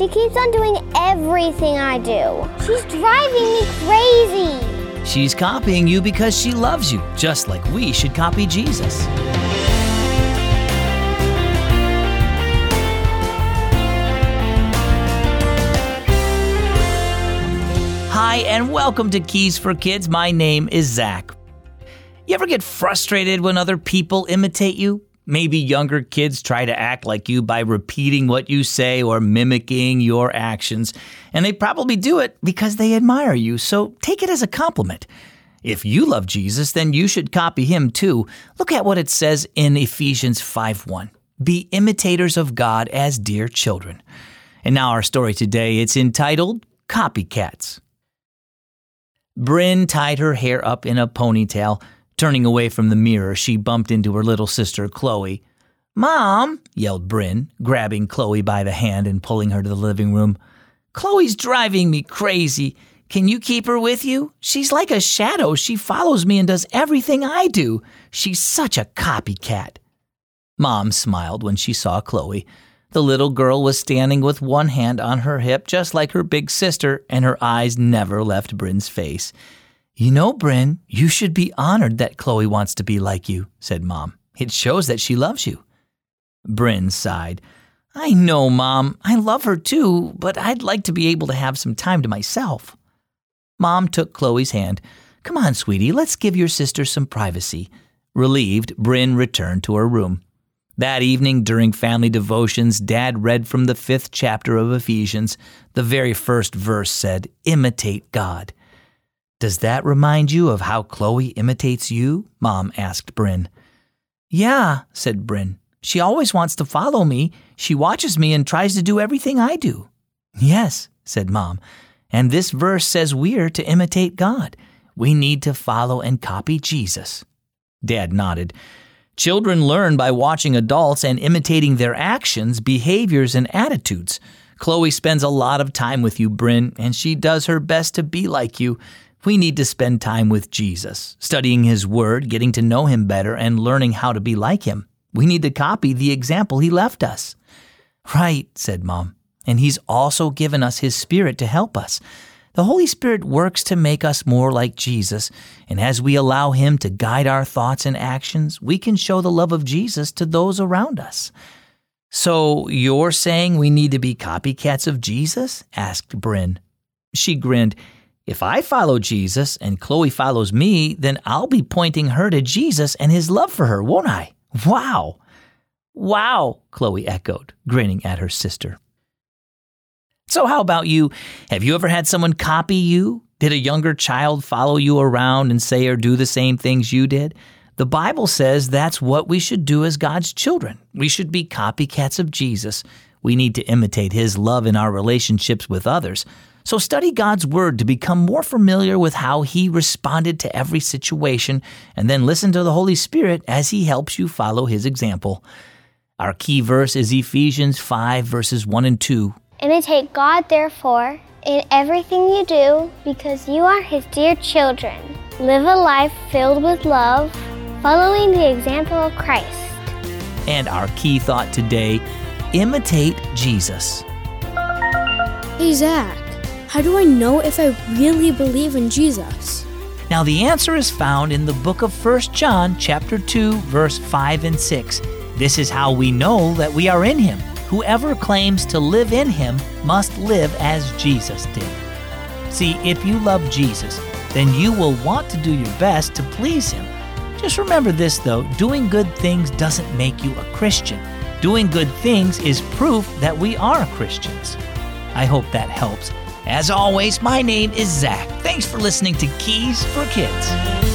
She keeps on doing everything I do. She's driving me crazy. She's copying you because she loves you, just like we should copy Jesus. Hi, and welcome to Keys for Kids. My name is Zach. You ever get frustrated when other people imitate you? Maybe younger kids try to act like you by repeating what you say or mimicking your actions, and they probably do it because they admire you, so take it as a compliment. If you love Jesus, then you should copy him too. Look at what it says in Ephesians 5:1. Be imitators of God as dear children. And now our story today, it's entitled Copycats. Bryn tied her hair up in a ponytail. Turning away from the mirror, she bumped into her little sister, Chloe. Mom, yelled Bryn, grabbing Chloe by the hand and pulling her to the living room. Chloe's driving me crazy. Can you keep her with you? She's like a shadow. She follows me and does everything I do. She's such a copycat. Mom smiled when she saw Chloe. The little girl was standing with one hand on her hip, just like her big sister, and her eyes never left Bryn's face. You know, Bryn, you should be honored that Chloe wants to be like you, said Mom. It shows that she loves you. Bryn sighed. I know, Mom. I love her too, but I'd like to be able to have some time to myself. Mom took Chloe's hand. Come on, sweetie, let's give your sister some privacy. Relieved, Bryn returned to her room. That evening, during family devotions, Dad read from the fifth chapter of Ephesians. The very first verse said, Imitate God. Does that remind you of how Chloe imitates you? Mom asked Bryn. Yeah, said Bryn. She always wants to follow me. She watches me and tries to do everything I do. Yes, said Mom. And this verse says we're to imitate God. We need to follow and copy Jesus. Dad nodded. Children learn by watching adults and imitating their actions, behaviors, and attitudes. Chloe spends a lot of time with you, Bryn, and she does her best to be like you. We need to spend time with Jesus, studying His Word, getting to know Him better, and learning how to be like Him. We need to copy the example He left us. Right, said Mom. And He's also given us His Spirit to help us. The Holy Spirit works to make us more like Jesus, and as we allow Him to guide our thoughts and actions, we can show the love of Jesus to those around us. So, you're saying we need to be copycats of Jesus? asked Bryn. She grinned. If I follow Jesus and Chloe follows me, then I'll be pointing her to Jesus and his love for her, won't I? Wow! Wow, Chloe echoed, grinning at her sister. So, how about you? Have you ever had someone copy you? Did a younger child follow you around and say or do the same things you did? The Bible says that's what we should do as God's children. We should be copycats of Jesus. We need to imitate his love in our relationships with others. So study God's Word to become more familiar with how He responded to every situation, and then listen to the Holy Spirit as He helps you follow His example. Our key verse is Ephesians 5, verses 1 and 2. Imitate God, therefore, in everything you do, because you are His dear children. Live a life filled with love, following the example of Christ. And our key thought today imitate Jesus. Hey, Zach. How do I know if I really believe in Jesus? Now the answer is found in the book of 1 John chapter 2 verse 5 and 6. This is how we know that we are in him. Whoever claims to live in him must live as Jesus did. See, if you love Jesus, then you will want to do your best to please him. Just remember this though, doing good things doesn't make you a Christian. Doing good things is proof that we are Christians. I hope that helps. As always, my name is Zach. Thanks for listening to Keys for Kids.